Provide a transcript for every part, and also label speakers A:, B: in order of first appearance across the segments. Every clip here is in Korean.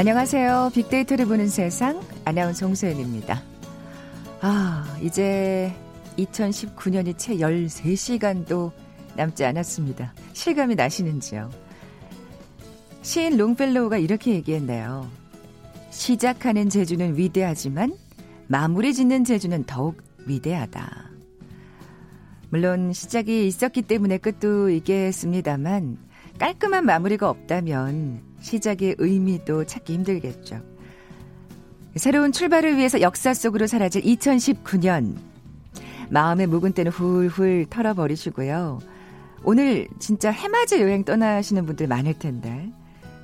A: 안녕하세요. 빅데이터를 보는 세상 아나운서 홍소연입니다. 아, 이제 2019년이 채 13시간도 남지 않았습니다. 실감이 나시는지요? 시인 롱펠로우가 이렇게 얘기했네요. 시작하는 제주는 위대하지만 마무리 짓는 제주는 더욱 위대하다. 물론 시작이 있었기 때문에 끝도 있겠습니다만 깔끔한 마무리가 없다면 시작의 의미도 찾기 힘들겠죠. 새로운 출발을 위해서 역사 속으로 사라질 2019년. 마음의 묵은 때는 훌훌 털어버리시고요. 오늘 진짜 해맞이 여행 떠나시는 분들 많을 텐데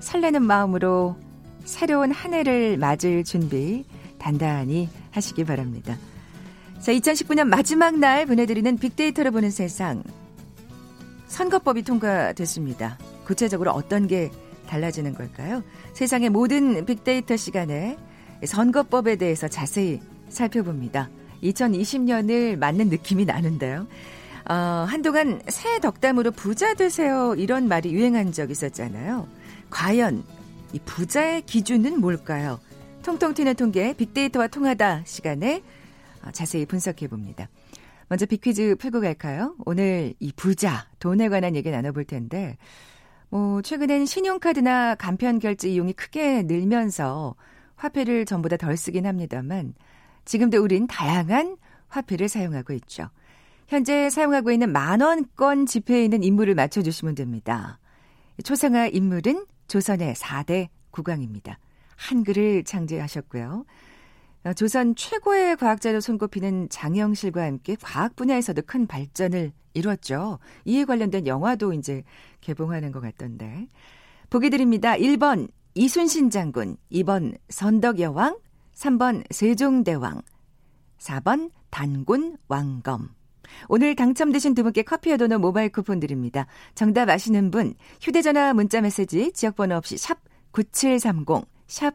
A: 설레는 마음으로 새로운 한 해를 맞을 준비 단단히 하시기 바랍니다. 자, 2019년 마지막 날 보내드리는 빅데이터를 보는 세상. 선거법이 통과됐습니다. 구체적으로 어떤 게 달라지는 걸까요? 세상의 모든 빅데이터 시간에 선거법에 대해서 자세히 살펴봅니다. 2020년을 맞는 느낌이 나는데요. 어, 한동안 새 덕담으로 부자 되세요 이런 말이 유행한 적 있었잖아요. 과연 이 부자의 기준은 뭘까요? 통통 튀는 통계 빅데이터와 통하다 시간에 어, 자세히 분석해 봅니다. 먼저 빅퀴즈 풀고 갈까요? 오늘 이 부자, 돈에 관한 얘기 나눠볼 텐데, 뭐, 최근엔 신용카드나 간편 결제 이용이 크게 늘면서 화폐를 전보다 덜 쓰긴 합니다만, 지금도 우린 다양한 화폐를 사용하고 있죠. 현재 사용하고 있는 만원권 지폐에 있는 인물을 맞춰주시면 됩니다. 초상화 인물은 조선의 4대 국왕입니다. 한글을 창제하셨고요. 어, 조선 최고의 과학자로 손꼽히는 장영실과 함께 과학 분야에서도 큰 발전을 이뤘죠. 이에 관련된 영화도 이제 개봉하는 것 같던데. 보기 드립니다. 1번 이순신 장군, 2번 선덕여왕, 3번 세종대왕, 4번 단군 왕검. 오늘 당첨되신 두 분께 커피와 도넛 모바일 쿠폰 드립니다. 정답 아시는 분 휴대전화 문자 메시지 지역번호 없이 샵 9730, 샵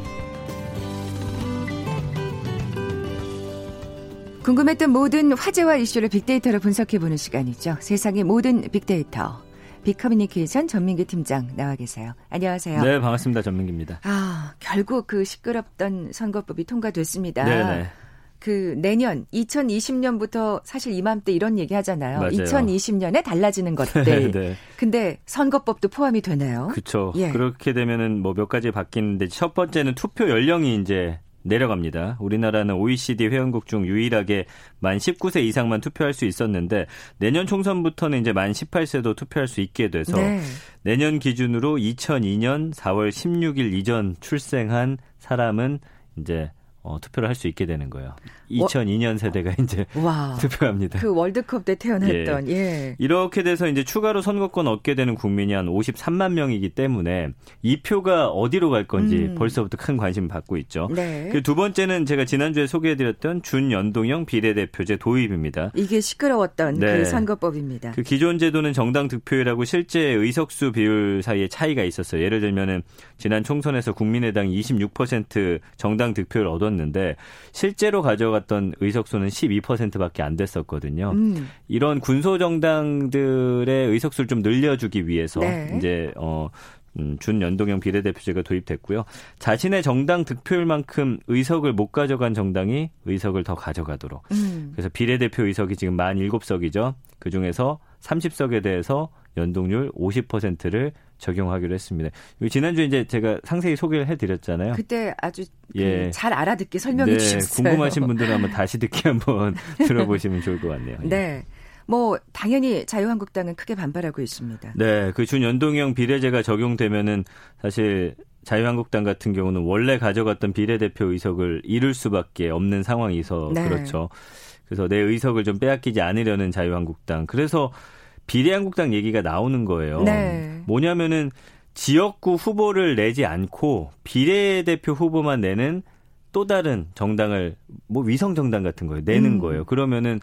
A: 궁금했던 모든 화제와 이슈를 빅데이터로 분석해보는 시간이죠. 세상의 모든 빅데이터. 빅커뮤니케이션 전민기 팀장 나와 계세요. 안녕하세요.
B: 네, 반갑습니다. 전민기입니다.
A: 아, 결국 그 시끄럽던 선거법이 통과됐습니다.
B: 네네.
A: 그 내년 2020년부터 사실 이맘때 이런 얘기 하잖아요.
B: 맞아요.
A: 2020년에 달라지는 것들.
B: 네, 네.
A: 근데 선거법도 포함이 되나요?
B: 그렇죠.
A: 예.
B: 그렇게 되면은 뭐 몇 가지 바뀌는데 첫 번째는 투표 연령이 이제 내려갑니다. 우리나라는 OECD 회원국 중 유일하게 만 19세 이상만 투표할 수 있었는데 내년 총선부터는 이제 만 18세도 투표할 수 있게 돼서
A: 네.
B: 내년 기준으로 2002년 4월 16일 이전 출생한 사람은 이제 어, 투표를 할 수 있게 되는 거예요. 2002년 세대가 이제
A: 와.
B: 투표합니다.
A: 그 월드컵 때 태어났던 예.
B: 이렇게 돼서 이제 추가로 선거권 얻게 되는 국민이 한 53만 명이기 때문에 이 표가 어디로 갈 건지
A: 음.
B: 벌써부터 큰 관심 받고 있죠.
A: 네.
B: 그두 번째는 제가 지난주에 소개해드렸던 준연동형 비례대표제 도입입니다.
A: 이게 시끄러웠던
B: 네.
A: 그 선거법입니다.
B: 그 기존 제도는 정당 득표율하고 실제 의석수 비율 사이에 차이가 있었어요. 예를 들면은 지난 총선에서 국민의당이 26% 정당 득표를 얻었 는데 실제로 가져갔던 의석수는 12%밖에 안 됐었거든요.
A: 음.
B: 이런 군소 정당들의 의석수를 좀 늘려주기 위해서
A: 네.
B: 이제 어 음, 준연동형 비례대표제가 도입됐고요. 자신의 정당 득표율만큼 의석을 못 가져간 정당이 의석을 더 가져가도록.
A: 음.
B: 그래서 비례대표 의석이 지금 만 7석이죠. 그 중에서 30석에 대해서 연동률 50%를 적용하기로 했습니다. 지난주에 이제 제가 상세히 소개를 해드렸잖아요.
A: 그때 아주 그
B: 예.
A: 잘 알아듣게 설명해
B: 네,
A: 주셨어요.
B: 궁금하신 분들은 한번 다시 듣기 한번 들어보시면 좋을 것 같네요. 예.
A: 네. 뭐 당연히 자유한국당은 크게 반발하고 있습니다.
B: 네, 그 준연동형 비례제가 적용되면은 사실 자유한국당 같은 경우는 원래 가져갔던 비례대표 의석을 잃을 수밖에 없는 상황이서
A: 네.
B: 그렇죠. 그래서 내 의석을 좀 빼앗기지 않으려는 자유한국당. 그래서 비례한국당 얘기가 나오는 거예요.
A: 네.
B: 뭐냐면은 지역구 후보를 내지 않고 비례대표 후보만 내는 또 다른 정당을 뭐 위성 정당 같은 거예요. 내는
A: 음.
B: 거예요. 그러면은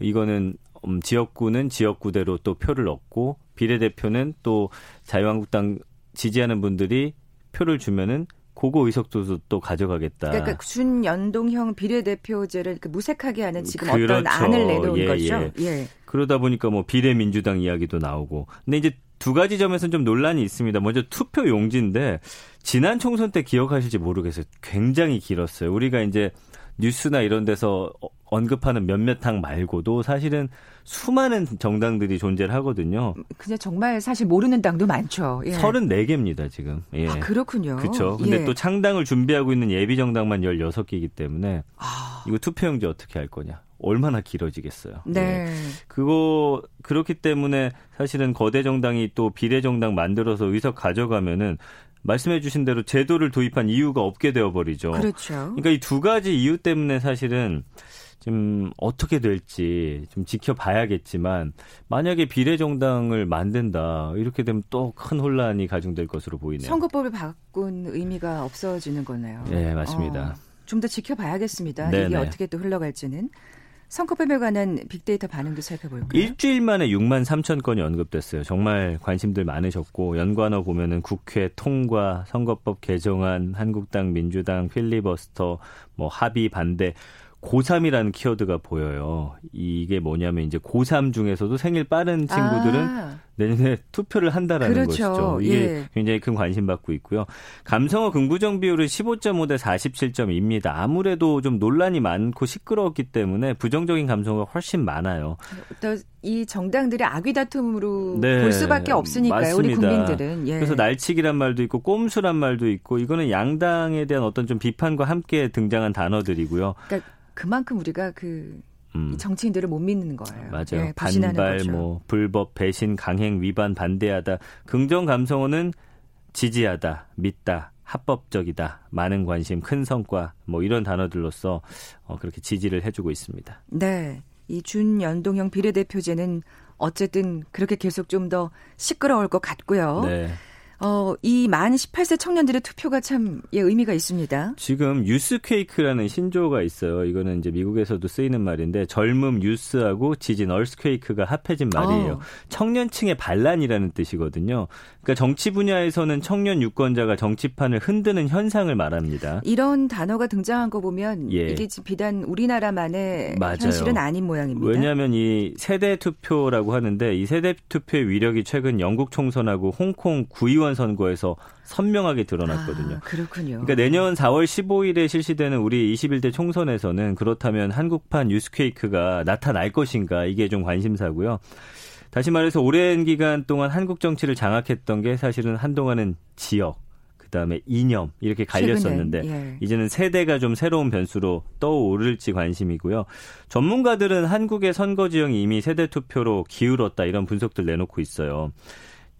B: 이거는 음, 지역구는 지역구대로 또 표를 얻고 비례대표는 또 자유한국당 지지하는 분들이 표를 주면은 고거 의석도 또 가져가겠다.
A: 그러니까 준연동형 비례대표제를 그 무색하게 하는 지금
B: 그렇죠.
A: 어떤 안을 내놓은
B: 예,
A: 거죠.
B: 예.
A: 예.
B: 그러다 보니까 뭐 비례민주당 이야기도 나오고. 근데 이제 두 가지 점에서는 좀 논란이 있습니다. 먼저 투표 용지인데 지난 총선 때 기억하실지 모르겠어요. 굉장히 길었어요. 우리가 이제 뉴스나 이런 데서 어- 언급하는 몇몇 당 말고도 사실은 수많은 정당들이 존재를 하거든요.
A: 그냥 정말 사실 모르는 당도 많죠. 예.
B: 34개입니다, 지금. 예.
A: 아, 그렇군요.
B: 그렇죠. 근데
A: 예.
B: 또 창당을 준비하고 있는 예비 정당만 16개이기 때문에
A: 아,
B: 이거 투표용지 어떻게 할 거냐? 얼마나 길어지겠어요. 예.
A: 네.
B: 그거 그렇기 때문에 사실은 거대 정당이 또 비례 정당 만들어서 의석 가져가면은 말씀해 주신 대로 제도를 도입한 이유가 없게 되어 버리죠.
A: 그렇죠.
B: 그러니까 이 두 가지 이유 때문에 사실은 좀 어떻게 될지 좀 지켜봐야겠지만 만약에 비례 정당을 만든다 이렇게 되면 또 큰 혼란이 가중될 것으로 보이네요.
A: 선거법을 바꾼 의미가 없어지는 거네요.
B: 네, 맞습니다.
A: 좀더 지켜봐야겠습니다.
B: 네네.
A: 이게 어떻게 또 흘러갈지는. 선거법에 관한 빅데이터 반응도 살펴볼까요?
B: 일주일 만에 6만 3천 건이 언급됐어요. 정말 관심들 많으셨고 연관어 보면은 국회 통과, 선거법 개정안, 한국당, 민주당, 필리버스터, 뭐 합의 반대. 고3이라는 키워드가 보여요. 이게 뭐냐면 이제 고3 중에서도 생일 빠른 친구들은
A: 아,
B: 내년에 투표를 한다라는
A: 그렇죠.
B: 것이죠. 이게
A: 예.
B: 굉장히 큰 관심 받고 있고요. 감성어 긍부정 비율은 15.5 대 47.2입니다. 아무래도 좀 논란이 많고 시끄러웠기 때문에 부정적인 감성어가 훨씬 많아요.
A: 또이 정당들의 악의 다툼으로
B: 네,
A: 볼 수밖에 없으니까요. 우리
B: 맞습니다.
A: 국민들은. 예.
B: 그래서 날치기란 말도 있고 꼼수란 말도 있고 이거는 양당에 대한 어떤 좀 비판과 함께 등장한 단어들이고요.
A: 그러니까 그만큼 우리가 그
B: 음.
A: 이 정치인들을 못 믿는 거예요.
B: 맞아요.
A: 예,
B: 반발,
A: 거죠.
B: 뭐 불법, 배신, 강행, 위반, 반대하다. 긍정 감성어는 지지하다, 믿다, 합법적이다, 많은 관심, 큰 성과, 뭐 이런 단어들로서 어, 그렇게 지지를 해주고 있습니다.
A: 네. 이 준연동형 비례대표제는 어쨌든 그렇게 계속 좀 더 시끄러울 것 같고요.
B: 네.
A: 어, 이 만 18세 청년들의 투표가 참 예, 의미가 있습니다.
B: 지금 유스퀘이크라는 신조어가 있어요. 이거는 이제 미국에서도 쓰이는 말인데 젊음 유스하고 지진 얼스퀘이크가 합해진 말이에요.
A: 어.
B: 청년층의 반란이라는 뜻이거든요. 그러니까 정치 분야에서는 청년 유권자가 정치판을 흔드는 현상을 말합니다.
A: 이런 단어가 등장한 거 보면
B: 예.
A: 이게 비단 우리나라만의
B: 맞아요.
A: 현실은 아닌 모양입니다.
B: 왜냐하면 이 세대 투표라고 하는데 이 세대 투표의 위력이 최근 영국 총선하고 홍콩 구의원 선거에서 선명하게 드러났거든요.
A: 아, 그렇군요.
B: 그러니까 내년 4월 15일에 실시되는 우리 21대 총선에서는 그렇다면 한국판 유스케이크가 나타날 것인가 이게 좀 관심사고요. 다시 말해서 오랜 기간 동안 한국 정치를 장악했던 게 사실은 한동안은 지역, 그다음에 이념 이렇게 갈렸었는데
A: 최근엔, 예.
B: 이제는 세대가 좀 새로운 변수로 떠오를지 관심이고요. 전문가들은 한국의 선거 지형이 이미 세대 투표로 기울었다 이런 분석들 내놓고 있어요.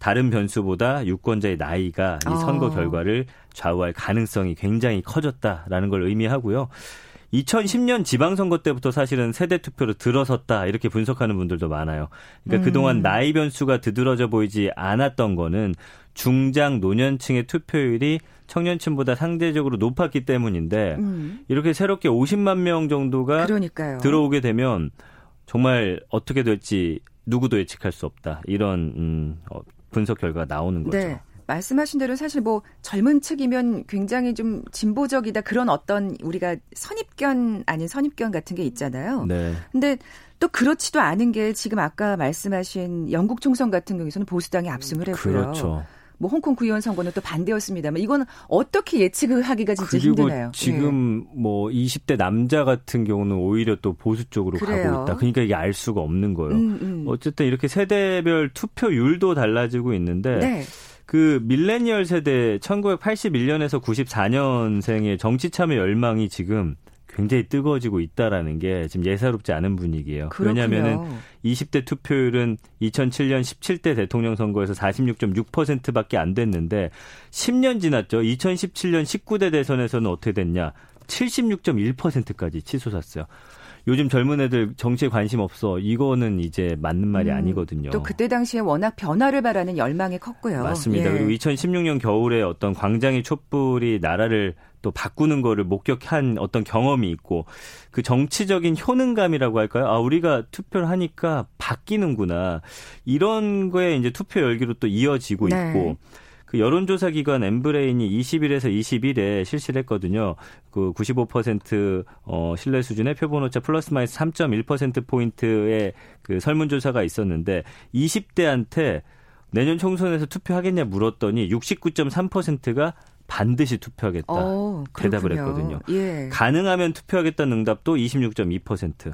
B: 다른 변수보다 유권자의 나이가 이 선거
A: 어.
B: 결과를 좌우할 가능성이 굉장히 커졌다라는 걸 의미하고요. 2010년 지방선거 때부터 사실은 세대 투표로 들어섰다 이렇게 분석하는 분들도 많아요. 그러니까
A: 음.
B: 그동안 나이 변수가 드드러져 보이지 않았던 거는 중장 노년층의 투표율이 청년층보다 상대적으로 높았기 때문인데
A: 음,
B: 이렇게 새롭게 50만 명 정도가
A: 그러니까요.
B: 들어오게 되면 정말 어떻게 될지 누구도 예측할 수 없다. 이런 음, 어, 분석 결과가 나오는 거죠.
A: 네. 말씀하신 대로 사실 뭐 젊은 측이면 굉장히 좀 진보적이다 그런 어떤 우리가 선입견 아닌 선입견 같은 게 있잖아요.
B: 네.
A: 근데 또 그렇지도 않은 게 지금 아까 말씀하신 영국 총선 같은 경우에는 보수당이 압승을 했고요.
B: 그렇죠.
A: 뭐 홍콩 구의원 선거는 또 반대였습니다만 이건 어떻게 예측을 하기가 진짜
B: 그리고
A: 힘드네요. 예.
B: 지금 뭐 20대 남자 같은 경우는 오히려 또 보수 쪽으로
A: 그래요.
B: 가고 있다. 그러니까 이게 알 수가 없는 거예요.
A: 음, 음.
B: 어쨌든 이렇게 세대별 투표율도 달라지고 있는데
A: 네.
B: 그 밀레니얼 세대 1981년에서 94년생의 정치 참여 열망이 지금 굉장히 뜨거워지고 있다라는 게 지금 예사롭지 않은 분위기예요.
A: 그렇군요.
B: 왜냐하면은 20대 투표율은 2007년 17대 대통령 선거에서 46.6%밖에 안 됐는데 10년 지났죠. 2017년 19대 대선에서는 어떻게 됐냐? 76.1%까지 치솟았어요. 요즘 젊은 애들 정치에 관심 없어. 이거는 이제 맞는 말이 음, 아니거든요.
A: 또 그때 당시에 워낙 변화를 바라는 열망이 컸고요.
B: 맞습니다. 예. 그리고 2016년 겨울에 어떤 광장의 촛불이 나라를 또 바꾸는 거를 목격한 어떤 경험이 있고 그 정치적인 효능감이라고 할까요? 아, 우리가 투표를 하니까 바뀌는구나. 이런 거에 이제 투표 열기로 또 이어지고 네. 있고 그 여론조사 기관 엠브레인이 20일에서 20일에 실시를 했거든요. 그 95% 어, 신뢰 수준의 표본 오차 플러스 마이너스 3.1% 포인트의 그 설문조사가 있었는데 20대한테 내년 총선에서 투표하겠냐 물었더니 69.3%가 반드시 투표하겠다 오, 어, 대답을 했거든요. 예. 가능하면 투표하겠다는 응답도 26.2%.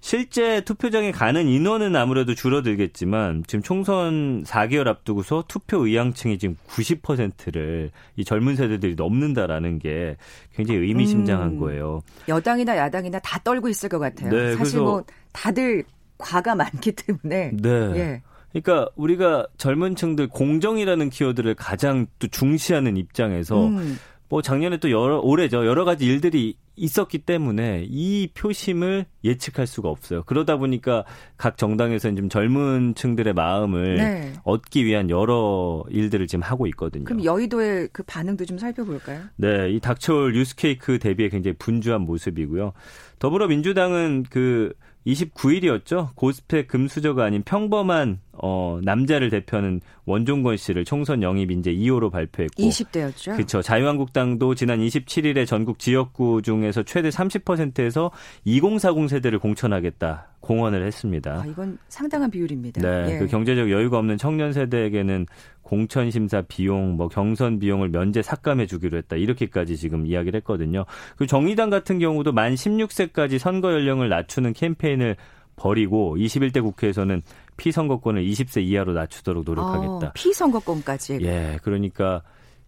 B: 실제 투표장에 가는 인원은 아무래도 줄어들겠지만 지금 총선 4개월 앞두고서 투표 의향층이 지금 90%를 이 젊은 세대들이 넘는다라는 게 굉장히 의미심장한 음, 거예요.
A: 여당이나 야당이나 다 떨고 있을 것 같아요. 네, 사실 뭐 다들 과가 많기 때문에
B: 네. 예. 그러니까 우리가 젊은 층들 공정이라는 키워드를 가장 또 중시하는 입장에서 음. 뭐 작년에 또 여러 올해죠 여러 가지 일들이 있었기 때문에 이 표심을 예측할 수가 없어요. 그러다 보니까 각 정당에서는 좀 젊은 층들의 마음을 네. 얻기 위한 여러 일들을 지금 하고 있거든요.
A: 그럼 여의도의 그 반응도 좀 살펴볼까요?
B: 네, 이 닥쳐올 뉴스케이크 대비에 굉장히 분주한 모습이고요. 더불어민주당은 그 29일이었죠. 고스펙 금수저가 아닌 평범한 어, 남자를 대표하는 원종건 씨를 총선 영입 인제 2호로 발표했고
A: 20대였죠.
B: 그렇죠. 자유한국당도 지난 27일에 전국 지역구 중에서 최대 30%에서 2040 세대를 공천하겠다 공언을 했습니다.
A: 아, 이건 상당한 비율입니다.
B: 네, 예. 그 경제적 여유가 없는 청년 세대에게는 공천 심사 비용, 뭐 경선 비용을 면제 삭감해 주기로 했다. 이렇게까지 지금 이야기를 했거든요. 그 정의당 같은 경우도 만 16세까지 선거 연령을 낮추는 캠페인을 버리고 21대 국회에서는 피선거권을 20세 이하로 낮추도록 노력하겠다. 어,
A: 피선거권까지.
B: 예, 그러니까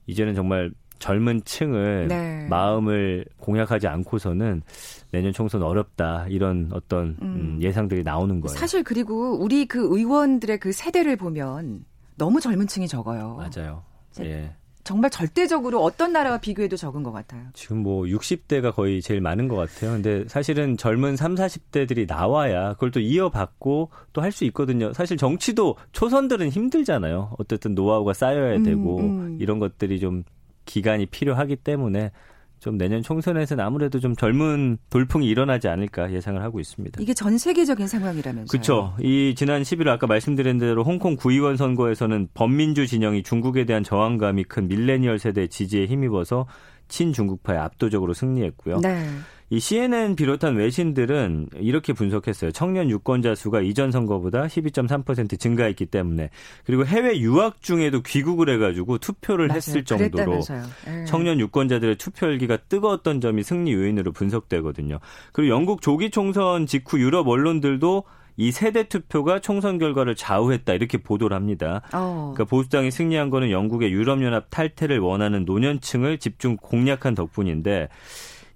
B: 이제는 정말 젊은 층을 네. 마음을 공약하지 않고서는 내년 총선 어렵다 이런 어떤 음. 음. 예상들이 나오는 거예요.
A: 사실 그리고 우리 그 의원들의 그 세대를 보면 너무 젊은 층이 적어요.
B: 맞아요. 예.
A: 정말 절대적으로 어떤 나라와 비교해도 적은 것 같아요.
B: 지금 뭐 60대가 거의 제일 많은 것 같아요. 근데 사실은 젊은 3, 40대들이 나와야 그걸 또 이어받고 또 할 수 있거든요. 사실 정치도 초선들은 힘들잖아요. 어쨌든 노하우가 쌓여야 음, 되고 음, 음. 이런 것들이 좀 기간이 필요하기 때문에 좀 내년 총선에서는 아무래도 좀 젊은 돌풍이 일어나지 않을까 예상을 하고 있습니다.
A: 이게 전 세계적인 상황이라면서요?
B: 그렇죠. 이 지난 11일 아까 말씀드린 대로 홍콩 구의원 선거에서는 범민주 진영이 중국에 대한 저항감이 큰 밀레니얼 세대 지지에 힘입어서 친중국파에 압도적으로 승리했고요. 네. 이 CNN 비롯한 외신들은 이렇게 분석했어요. 청년 유권자 수가 이전 선거보다 12.3% 증가했기 때문에 그리고 해외 유학 중에도 귀국을 해가지고 투표를 맞아요. 했을 정도로 네. 청년 유권자들의 투표 열기가 뜨거웠던 점이 승리 요인으로 분석되거든요. 그리고 영국 조기 총선 직후 유럽 언론들도 이 세대 투표가 총선 결과를 좌우했다 이렇게 보도를 합니다. 어. 그러니까 보수당이 승리한 거는 영국의 유럽연합 탈퇴를 원하는 노년층을 집중 공략한 덕분인데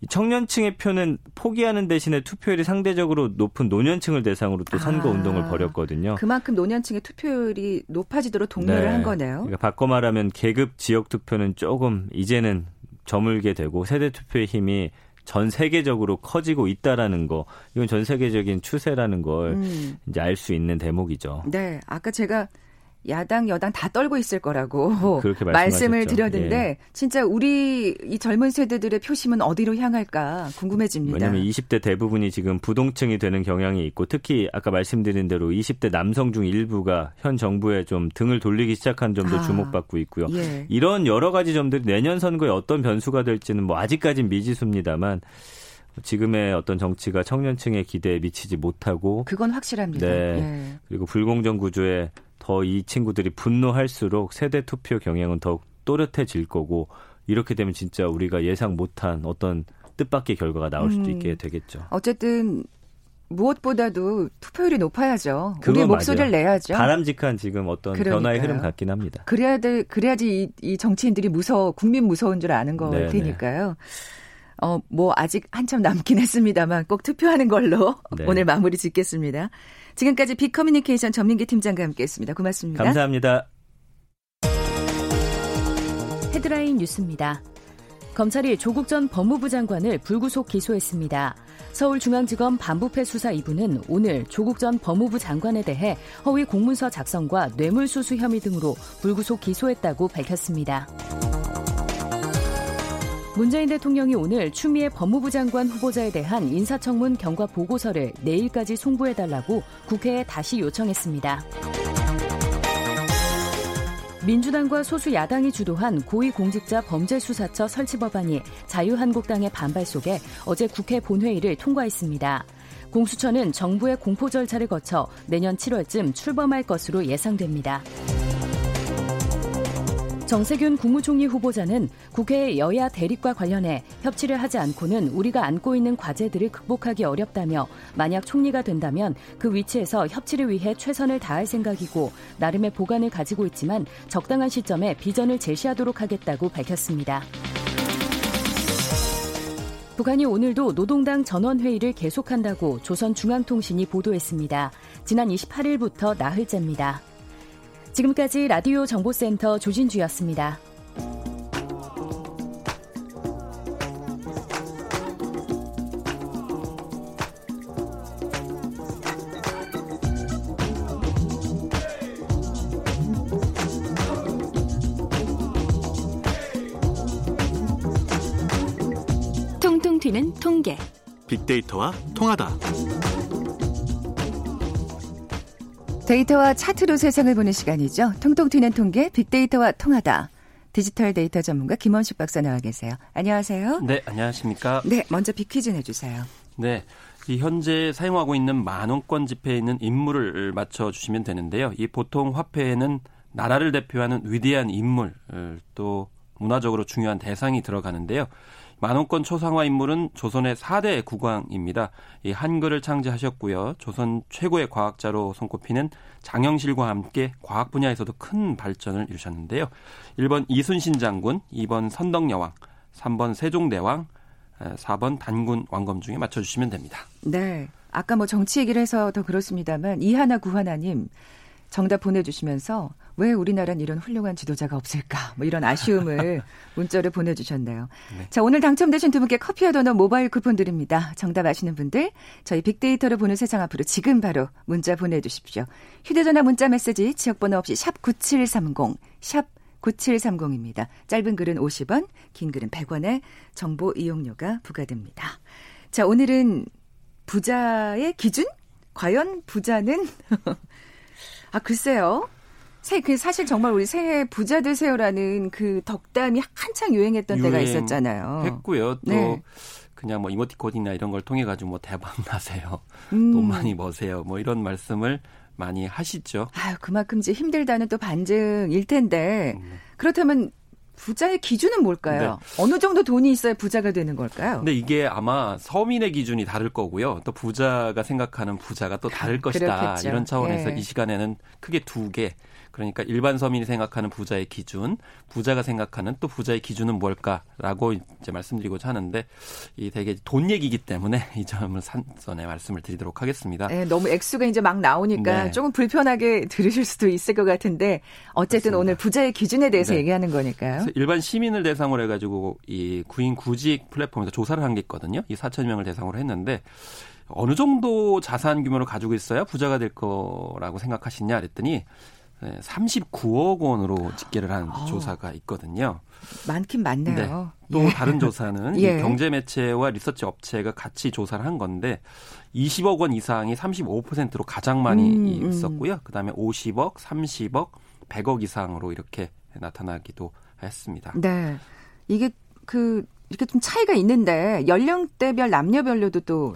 B: 청년층의 표는 포기하는 대신에 투표율이 상대적으로 높은 노년층을 대상으로 또 선거 아, 운동을 벌였거든요.
A: 그만큼 노년층의 투표율이 높아지도록 독려를 네. 한 거네요.
B: 그러니까 바꿔 말하면 계급 지역 투표는 조금 이제는 저물게 되고 세대 투표의 힘이 전 세계적으로 커지고 있다라는 거 이건 전 세계적인 추세라는 걸 음. 이제 알 수 있는 대목이죠.
A: 네, 아까 제가 야당 여당 다 떨고 있을 거라고 말씀을 드렸는데 예. 진짜 우리 이 젊은 세대들의 표심은 어디로 향할까 궁금해집니다.
B: 왜냐하면 20대 대부분이 지금 부동층이 되는 경향이 있고 특히 아까 말씀드린 대로 20대 남성 중 일부가 현 정부에 좀 등을 돌리기 시작한 점도 아, 주목받고 있고요. 예. 이런 여러 가지 점들이 내년 선거에 어떤 변수가 될지는 뭐 아직까진 미지수입니다만 지금의 어떤 정치가 청년층의 기대에 미치지 못하고
A: 그건 확실합니다. 네. 예.
B: 그리고 불공정 구조에 더 이 친구들이 분노할수록 세대 투표 경향은 더욱 또렷해질 거고 이렇게 되면 진짜 우리가 예상 못한 어떤 뜻밖의 결과가 나올 수도 음. 있게 되겠죠.
A: 어쨌든 무엇보다도 투표율이 높아야죠. 우리 목소리를 맞아요. 내야죠.
B: 바람직한 지금 어떤 그러니까요. 변화의 흐름 같긴 합니다.
A: 그래야 돼, 그래야지 이, 이 정치인들이 무서워, 국민 무서운 줄 아는 거 네네. 테니까요. 어, 뭐 아직 한참 남긴 했습니다만 꼭 투표하는 걸로 네. 오늘 마무리 짓겠습니다. 지금까지 빅커뮤니케이션 전민기 팀장과 함께했습니다. 고맙습니다.
B: 감사합니다.
C: 헤드라인 뉴스입니다.
D: 검찰이 조국 전 법무부 장관을 불구속 기소했습니다. 서울중앙지검 반부패 수사 2부는 오늘 조국 전 법무부 장관에 대해 허위 공문서 작성과 뇌물수수 혐의 등으로 불구속 기소했다고 밝혔습니다. 문재인 대통령이 오늘 추미애 법무부 장관 후보자에 대한 인사청문 경과 보고서를 내일까지 송부해달라고 국회에 다시 요청했습니다. 민주당과 소수 야당이 주도한 고위공직자 범죄수사처 설치 법안이 자유한국당의 반발 속에 어제 국회 본회의를 통과했습니다. 공수처는 정부의 공포 절차를 거쳐 내년 7월쯤 출범할 것으로 예상됩니다. 정세균 국무총리 후보자는 국회 여야 대립과 관련해 협치를 하지 않고는 우리가 안고 있는 과제들을 극복하기 어렵다며 만약 총리가 된다면 그 위치에서 협치를 위해 최선을 다할 생각이고 나름의 보관을 가지고 있지만 적당한 시점에 비전을 제시하도록 하겠다고 밝혔습니다. 북한이 오늘도 노동당 전원회의를 계속한다고 조선중앙통신이 보도했습니다. 지난 28일부터 나흘째입니다. 지금까지 라디오 정보센터 조진주였습니다.
C: 통통 튀는 통계.
E: 빅데이터와 통하다.
A: 데이터와 차트로 세상을 보는 시간이죠. 통통 튀는 통계 빅데이터와 통하다. 디지털 데이터 전문가 김원식 박사 나와 계세요. 안녕하세요.
F: 네, 안녕하십니까?
A: 네, 먼저 빅퀴즈 내주세요.
F: 네. 이 현재 사용하고 있는 만원권 지폐에 있는 인물을 맞춰 주시면 되는데요. 이 보통 화폐에는 나라를 대표하는 위대한 인물 또 문화적으로 중요한 대상이 들어가는데요. 만원권 초상화 인물은 조선의 4대 국왕입니다. 이 한글을 창제하셨고요. 조선 최고의 과학자로 손꼽히는 장영실과 함께 과학 분야에서도 큰 발전을 이루셨는데요. 1번 이순신 장군, 2번 선덕여왕, 3번 세종대왕, 4번 단군 왕검 중에 맞춰주시면 됩니다.
A: 네. 아까 뭐 정치 얘기를 해서 더 그렇습니다만 이하나 구하나님 정답 보내주시면서 왜 우리나라는 이런 훌륭한 지도자가 없을까? 뭐 이런 아쉬움을 문자를 보내주셨네요. 네. 자, 오늘 당첨되신 두 분께 커피와 도넛 모바일 쿠폰 드립니다. 정답 아시는 분들 저희 빅데이터를 보는 세상 앞으로 지금 바로 문자 보내주십시오. 휴대전화 문자 메시지 지역번호 없이 샵 9730, 샵 9730입니다. 짧은 글은 50원, 긴 글은 100원의 정보 이용료가 부과됩니다. 자, 오늘은 부자의 기준? 과연 부자는 아, 글쎄요. 새, 그 사실 정말 우리 새해 부자 되세요라는 그 덕담이 한창 유행했던 때가 있었잖아요.
F: 했고요. 또 네. 그냥 뭐 이모티콘이나 이런 걸 통해 가지고 뭐 대박 나세요. 음. 돈 많이 버세요. 뭐 이런 말씀을 많이 하시죠.
A: 아유, 그만큼 이제 힘들다는 또 반증일 텐데. 음. 그렇다면 부자의 기준은 뭘까요? 네. 어느 정도 돈이 있어야 부자가 되는 걸까요?
F: 근데 이게 아마 서민의 기준이 다를 거고요. 또 부자가 생각하는 부자가 또 다를 것이다. 그렇겠죠. 이런 차원에서 예. 이 시간에는 크게 두 개. 그러니까 일반 서민이 생각하는 부자의 기준, 부자가 생각하는 또 부자의 기준은 뭘까라고 이제 말씀드리고자 하는데 이 되게 돈 얘기이기 때문에 이 점을 산선에 말씀을 드리도록 하겠습니다.
A: 네, 너무 액수가 이제 막 나오니까 네. 조금 불편하게 들으실 수도 있을 것 같은데 어쨌든 맞습니다. 오늘 부자의 기준에 대해서 네. 얘기하는 거니까요.
F: 일반 시민을 대상으로 해가지고 이 구인 구직 플랫폼에서 조사를 한 게 있거든요. 이 4천 명을 대상으로 했는데 어느 정도 자산 규모를 가지고 있어야 부자가 될 거라고 생각하시냐 그랬더니 39억 원으로 집계를 한 어. 조사가 있거든요.
A: 많긴 많네요.
F: 네. 또 예. 다른 조사는 예. 경제 매체와 리서치 업체가 같이 조사를 한 건데 20억 원 이상이 35%로 가장 많이 음, 음. 있었고요. 그다음에 50억, 30억, 100억 이상으로 이렇게 나타나기도 했습니다.
A: 네. 이게 그 이렇게 좀 차이가 있는데 연령대별 남녀별로도 또,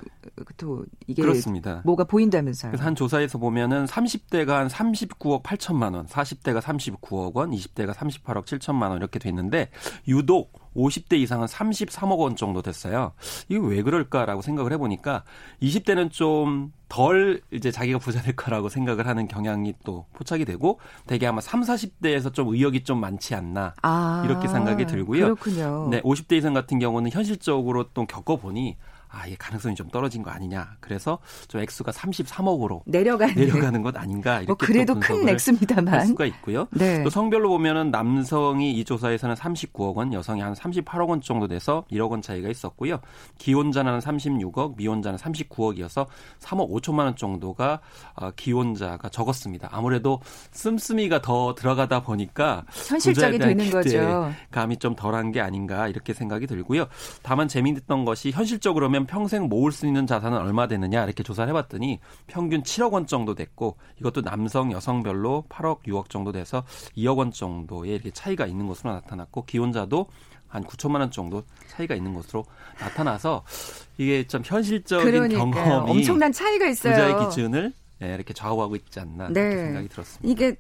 A: 또 이게
F: 그렇습니다.
A: 뭐가 보인다면서요?
F: 그래서 한 조사에서 보면은 30대가 한 39억 8천만 원, 40대가 39억 원, 20대가 38억 7천만 원 이렇게 됐는데 유독 50대 이상은 33억 원 정도 됐어요. 이게 왜 그럴까라고 생각을 해보니까 20대는 좀 덜 이제 자기가 부자 될 거라고 생각을 하는 경향이 또 포착이 되고 대개 아마 3, 40대에서 좀 의욕이 좀 많지 않나 아, 이렇게 생각이 들고요.
A: 그렇군요.
F: 네, 50대 이상 같은 경우는 현실적으로 또 겪어보니 아, 이게 가능성이 좀 떨어진 거 아니냐. 그래서 좀 액수가 33억으로
A: 내려가는
F: 내려가는 것 아닌가 이렇게
A: 뭐 그래도 큰 액수입니다만
F: 할 수가 있고요.
A: 네.
F: 또 성별로 보면은 남성이 이 조사에서는 39억 원, 여성이 한 38억 원 정도 돼서 1억 원 차이가 있었고요. 기혼자는 36억, 미혼자는 39억이어서 3억 5천만 원 정도가 어, 기혼자가 적었습니다. 아무래도 씀씀이가 더 들어가다 보니까
A: 현실적이 되는 거죠.
F: 감이 좀 덜한 게 아닌가 이렇게 생각이 들고요. 다만 재미있던 것이 현실적으로면 평생 모을 수 있는 자산은 얼마 되느냐 이렇게 조사를 해봤더니 평균 7억 원 정도 됐고 이것도 남성 여성별로 8억 6억 정도 돼서 2억 원 정도의 이렇게 차이가 있는 것으로 나타났고 기혼자도 한 9천만 원 정도 차이가 있는 것으로 나타나서 이게 좀 현실적인
A: 그러니까요.
F: 경험이
A: 엄청난 차이가 있어요.
F: 부자의 기준을 네, 이렇게 좌우하고 있지 않나
A: 네.
F: 생각이 들었습니다.
A: 이게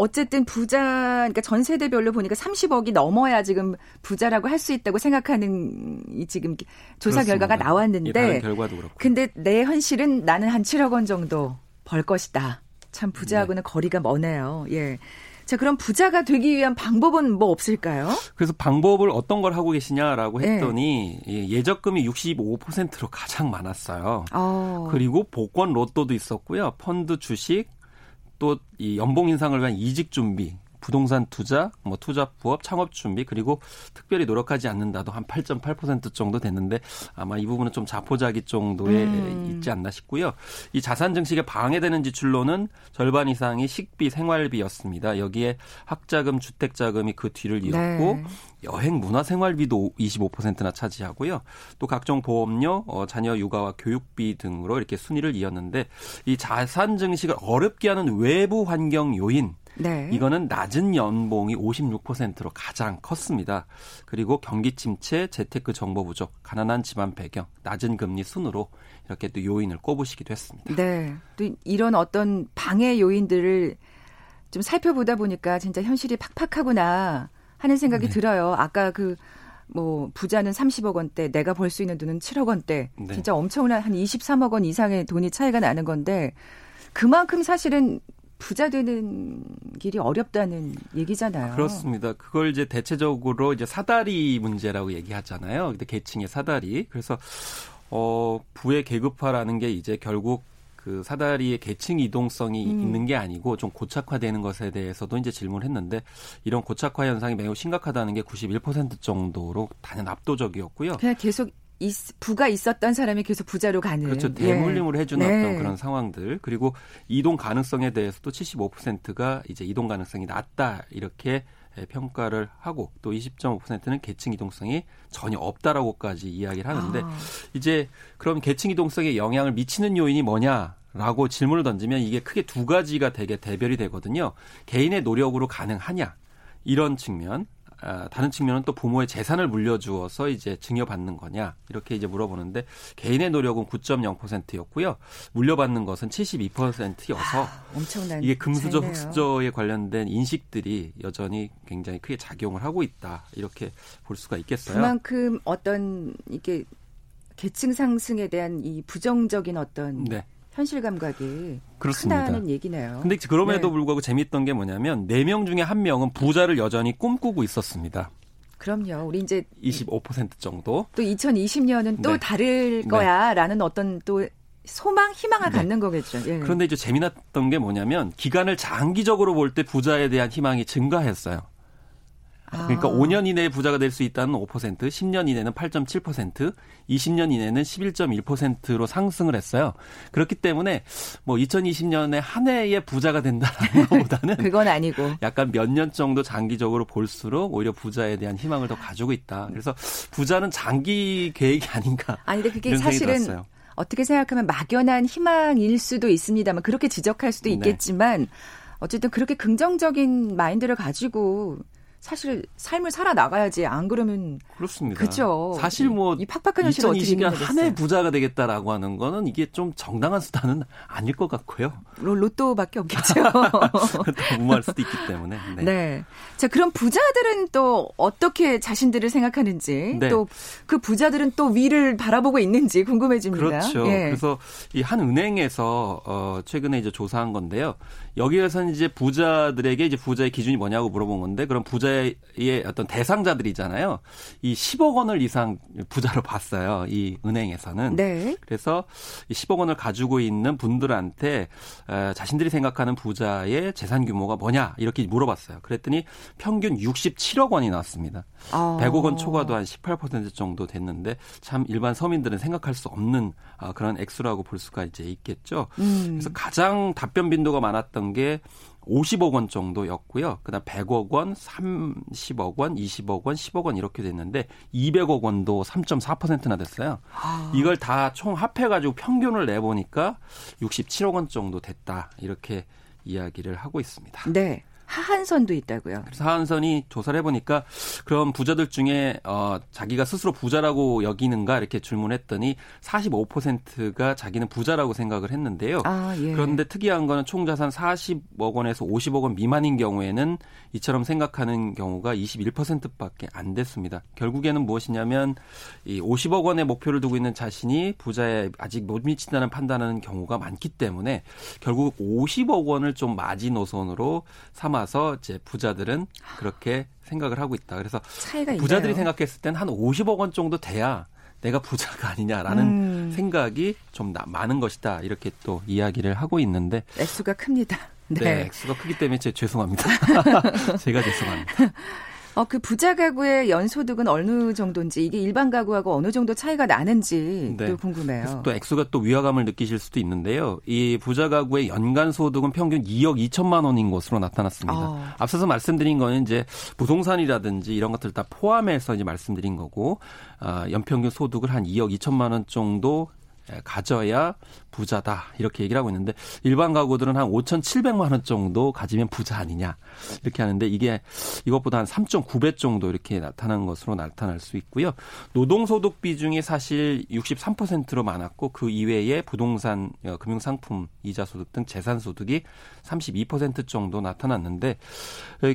A: 어쨌든 부자, 그러니까 전 세대별로 보니까 30억이 넘어야 지금 부자라고 할 수 있다고 생각하는 이 지금 조사
F: 그렇습니다.
A: 결과가
F: 예,
A: 나왔는데,
F: 결과도 그렇고.
A: 근데 내 현실은 나는 한 7억 원 정도 벌 것이다. 참 부자하고는 거리가 머네요. 예. 자, 그럼 부자가 되기 위한 방법은 뭐 없을까요?
F: 그래서 방법을 어떤 걸 하고 계시냐라고
A: 네.
F: 했더니 예, 예적금이 65%로 가장 많았어요.
A: 어.
F: 그리고 복권 로또도 있었고요. 펀드 주식 또 이 연봉 인상을 위한 이직 준비, 부동산 투자, 뭐 투자 부업, 창업 준비 그리고 특별히 노력하지 않는다도 한 8.8% 정도 됐는데 아마 이 부분은 좀 자포자기 정도에
A: 음.
F: 있지 않나 싶고요. 이 자산 증식에 방해되는 지출로는 절반 이상이 식비, 생활비였습니다. 여기에 학자금, 주택자금이 그 뒤를 이었고
A: 네.
F: 여행 문화 생활비도 25%나 차지하고요. 또 각종 보험료, 어, 자녀 육아와 교육비 등으로 이렇게 순위를 이었는데 이 자산 증식을 어렵게 하는 외부 환경 요인
A: 네.
F: 이거는 낮은 연봉이 56%로 가장 컸습니다. 그리고 경기 침체, 재테크 정보 부족, 가난한 집안 배경, 낮은 금리 순으로 이렇게 또 요인을 꼽으시기도 했습니다.
A: 네. 또 이런 어떤 방해 요인들을 좀 살펴보다 보니까 진짜 현실이 팍팍하구나 하는 생각이
F: 네.
A: 들어요. 아까 그 뭐 부자는 30억 원대, 내가 벌 수 있는 돈은 7억 원대.
F: 네.
A: 진짜 엄청난 한 23억 원 이상의 돈이 차이가 나는 건데 그만큼 사실은 부자 되는 길이 어렵다는 얘기잖아요.
F: 그렇습니다. 그걸 이제 대체적으로 이제 사다리 문제라고 얘기하잖아요. 근데 계층의 사다리. 그래서 어 부의 계급화라는 게 이제 결국 그 사다리의 계층 이동성이
A: 음.
F: 있는 게 아니고 좀 고착화되는 것에 대해서도 이제 질문을 했는데 이런 고착화 현상이 매우 심각하다는 게 91% 정도로 단연 압도적이었고요.
A: 그냥 계속 있- 부가 있었던 사람이 계속 부자로 가는
F: 그렇죠.
A: 예.
F: 대물림을 해주는
A: 네.
F: 어떤 그런 상황들. 그리고 이동 가능성에 대해서도 75%가 이제 이동 가능성이 낮다. 이렇게 예, 평가를 하고 또 20.5%는 계층 이동성이 전혀 없다라고까지 이야기를 하는데
A: 아.
F: 이제 그럼 계층 이동성에 영향을 미치는 요인이 뭐냐 라고 질문을 던지면 이게 크게 두 가지가 되게 대별이 되거든요. 개인의 노력으로 가능하냐 이런 측면. 아, 다른 측면은 또 부모의 재산을 물려주어서 이제 증여받는 거냐 이렇게 이제 물어보는데 개인의 노력은 9.0%였고요 물려받는 것은 72%여서
A: 엄청난
F: 이게 금수저
A: 차이네요.
F: 흑수저에 관련된 인식들이 여전히 굉장히 크게 작용을 하고 있다 이렇게 볼 수가 있겠어요.
A: 그만큼 어떤 이게 계층 상승에 대한 이 부정적인 어떤
F: 네.
A: 현실 감각이
F: 그렇습니다.
A: 크다는 얘기네요.
F: 근데 그럼에도
A: 네.
F: 불구하고 재밌던 게 뭐냐면 네 명 중에 한 명은 부자를 여전히 꿈꾸고 있었습니다.
A: 그럼요. 우리 이제
F: 25% 정도.
A: 또 2020년은 또
F: 네.
A: 다를
F: 네.
A: 거야라는 어떤 또 소망, 희망을
F: 네.
A: 갖는 거겠죠. 예.
F: 그런데 이제 재미났던 게 뭐냐면 기간을 장기적으로 볼 때 부자에 대한 희망이 증가했어요. 그러니까
A: 아.
F: 5년 이내에 부자가 될 수 있다는 5%, 10년 이내는 8.7%, 20년 이내는 11.1%로 상승을 했어요. 그렇기 때문에 뭐 2020년에 한 해에 부자가 된다라는 것보다는
A: 그건 아니고.
F: 약간 몇 년 정도 장기적으로 볼수록 오히려 부자에 대한 희망을 더 가지고 있다. 그래서 부자는 장기 계획이 아닌가.
A: 아니 근데 그게 사실은
F: 들었어요.
A: 어떻게 생각하면 막연한 희망일 수도 있습니다만 그렇게 지적할 수도
F: 네.
A: 있겠지만 어쨌든 그렇게 긍정적인 마인드를 가지고 사실 삶을 살아 나가야지 안 그러면
F: 그렇습니다.
A: 그죠.
F: 사실 뭐
A: 이 팍팍한 현실을 어떻게
F: 2020년 한해
A: 이겨내겠어요.
F: 부자가 되겠다라고 하는 거는 이게 좀 정당한 수단은 아닐 것 같고요.
A: 로- 로또밖에 없겠죠.
F: 또 무모할 수도 있기 때문에. 네.
A: 네. 자, 그럼 부자들은 또 어떻게 자신들을 생각하는지,
F: 네.
A: 또그 부자들은 또 위를 바라보고 있는지 궁금해집니다.
F: 그렇죠.
A: 예.
F: 그래서 이 한 은행에서 어 최근에 이제 조사한 건데요. 여기에서는 이제 부자들에게 이제 부자의 기준이 뭐냐고 물어본 건데 그럼 부자의 어떤 대상자들이잖아요. 이 10억 원을 이상 부자로 봤어요. 이 은행에서는.
A: 네.
F: 그래서 이 10억 원을 가지고 있는 분들한테 자신들이 생각하는 부자의 재산 규모가 뭐냐 이렇게 물어봤어요. 그랬더니 평균 67억 원이 나왔습니다. 어. 100억 원 초과도 한 18% 정도 됐는데 참 일반 서민들은 생각할 수 없는 아, 그런 액수라고 볼 수가 이제 있겠죠. 음. 그래서 가장 답변 빈도가 많았던 게 50억 원 정도였고요. 그다음 100억 원, 30억 원, 20억 원, 10억 원 이렇게 됐는데 200억 원도 3.4%나 됐어요. 아. 이걸 다 총 합해 가지고 평균을 내 보니까 67억 원 정도 됐다. 이렇게 이야기를 하고 있습니다.
A: 네. 하한선도 있다고요.
F: 그래서 하한선이 조사를 해보니까 그럼 부자들 중에 어, 자기가 스스로 부자라고 여기는가 이렇게 질문했더니 45%가 자기는 부자라고 생각을 했는데요. 아, 예. 그런데 특이한 거는 총 자산 40억 원에서 50억 원 미만인 경우에는 이처럼 생각하는 경우가 21%밖에 안 됐습니다. 결국에는 무엇이냐면 이 50억 원의 목표를 두고 있는 자신이 부자에 아직 못 미친다는 판단하는 경우가 많기 때문에 결국 50억 원을 좀 마지노선으로 삼아 삼아서 이제 부자들은 그렇게 생각을 하고 있다. 그래서 부자들이 있나요? 생각했을 땐한 50억 원 정도 돼야 내가 부자가 아니냐라는 음. 생각이 좀 많은 것이다. 이렇게 또 이야기를 하고 있는데
A: 액수가 큽니다.
F: 네, 네 액수가 크기 때문에 제 죄송합니다. 제가 죄송합니다.
A: 어, 그 부자 가구의 연소득은 어느 정도인지 이게 일반 가구하고 어느 정도 차이가 나는지 네. 또 궁금해요.
F: 또 액수가 또 위화감을 느끼실 수도 있는데요. 이 부자 가구의 연간 소득은 평균 2억 2천만 원인 것으로 나타났습니다. 어. 앞서서 말씀드린 거는 이제 부동산이라든지 이런 것들 다 포함해서 이제 말씀드린 거고 어, 연평균 소득을 한 2억 2천만 원 정도 가져야 부자다 이렇게 얘기를 하고 있는데 일반 가구들은 한 5,700만 원 정도 가지면 부자 아니냐 이렇게 하는데 이게 이것보다 한 3.9배 정도 이렇게 나타난 것으로 나타날 수 있고요. 노동소득 비중이 사실 63%로 많았고 그 이외에 부동산, 어, 금융상품, 이자소득 등 재산소득이 32% 정도 나타났는데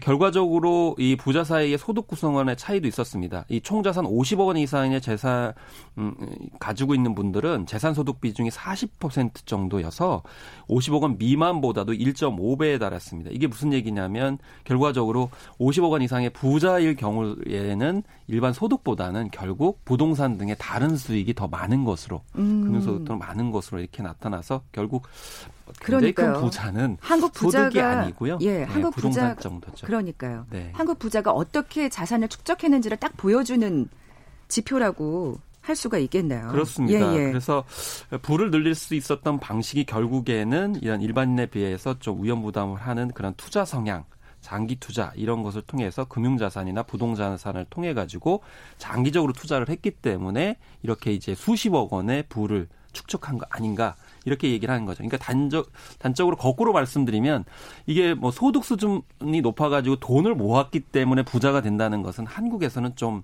F: 결과적으로 이 부자 사이의 소득 구성원의 차이도 있었습니다. 이 총자산 50억 원 이상의 재산 음, 가지고 있는 분들은 재산소득 비중이 40% 정도여서 50억 원 미만보다도 1.5배에 달했습니다. 이게 무슨 얘기냐면 결과적으로 50억 원 이상의 부자일 경우에는 일반 소득보다는 결국 부동산 등의 다른 수익이 더 많은 것으로 음. 금융소득도 많은 것으로 이렇게 나타나서 결국 굉장히 그러니까요. 큰 부자는 한국 부자가 소득이 아니고요.
A: 예, 네, 한국 부자 정도죠. 그러니까요. 네. 한국 부자가 어떻게 자산을 축적했는지를 딱 보여주는 지표라고 할 수가 있겠네요.
F: 그렇습니다. 예, 예. 그래서 부를 늘릴 수 있었던 방식이 결국에는 이런 일반인에 비해서 좀 위험 부담을 하는 그런 투자 성향 장기 투자 이런 것을 통해서 금융 자산이나 부동자산을 통해 가지고 장기적으로 투자를 했기 때문에 이렇게 이제 수십억 원의 부를 축적한 거 아닌가 이렇게 얘기를 하는 거죠. 그러니까 단적 단적으로 거꾸로 말씀드리면 이게 뭐 소득 수준이 높아가지고 돈을 모았기 때문에 부자가 된다는 것은 한국에서는 좀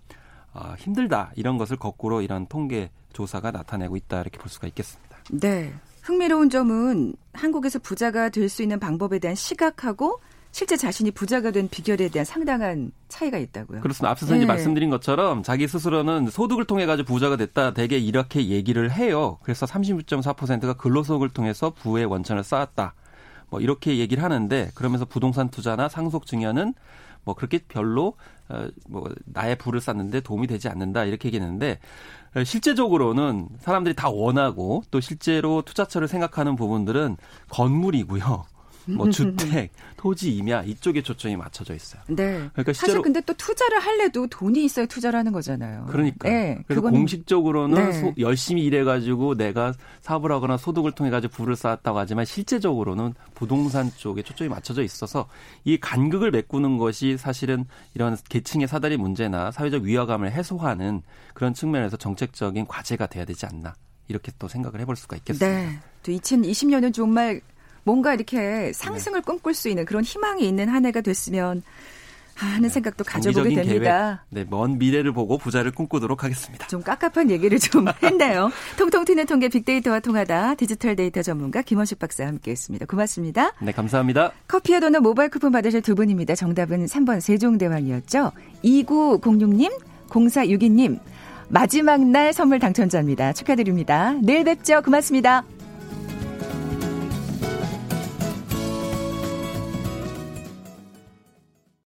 F: 어, 힘들다 이런 것을 거꾸로 이런 통계 조사가 나타내고 있다 이렇게 볼 수가 있겠습니다.
A: 네. 흥미로운 점은 한국에서 부자가 될 수 있는 방법에 대한 시각하고 실제 자신이 부자가 된 비결에 대한 상당한 차이가 있다고요.
F: 그렇습니다. 앞서서 네. 이제 말씀드린 것처럼 자기 스스로는 소득을 통해 가지고 부자가 됐다 대개 이렇게 얘기를 해요. 그래서 36.4%가 근로소득을 통해서 부의 원천을 쌓았다. 뭐 이렇게 얘기를 하는데 그러면서 부동산 투자나 상속 증여는 뭐 그렇게 별로 어, 뭐 나의 부를 쌓는데 도움이 되지 않는다 이렇게 얘기했는데 어, 실제적으로는 사람들이 다 원하고 또 실제로 투자처를 생각하는 부분들은 건물이고요. 뭐 주택, 토지 임야 이쪽에 초점이 맞춰져 있어요.
A: 네. 그러니까 사실 근데 또 투자를 할래도 돈이 있어야 투자를 하는 거잖아요.
F: 그러니까. 네. 그래서 공식적으로는 네. 소, 열심히 일해가지고 내가 사업을 하거나 소득을 통해 가지고 부를 쌓았다고 하지만 실제적으로는 부동산 쪽에 초점이 맞춰져 있어서 이 간극을 메꾸는 것이 사실은 이런 계층의 사다리 문제나 사회적 위화감을 해소하는 그런 측면에서 정책적인 과제가 돼야 되지 않나. 이렇게 또 생각을 해볼 수가 있겠습니다. 네.
A: 또 2020년은 정말 뭔가 이렇게 상승을 네. 꿈꿀 수 있는 그런 희망이 있는 한 해가 됐으면 하는 네. 생각도 가져보게 됩니다.
F: 계획, 네, 먼 미래를 보고 부자를 꿈꾸도록 하겠습니다.
A: 좀 깝깝한 얘기를 좀 했네요. 통통 튀는 통계 빅데이터와 통하다 디지털 데이터 전문가 김원식 박사와 함께했습니다. 고맙습니다.
F: 네, 감사합니다.
A: 커피와 도넛 모바일 쿠폰 받으실 두 분입니다. 정답은 3번 세종대왕이었죠. 2906님, 0462님 마지막 날 선물 당첨자입니다. 축하드립니다. 내일 뵙죠. 고맙습니다.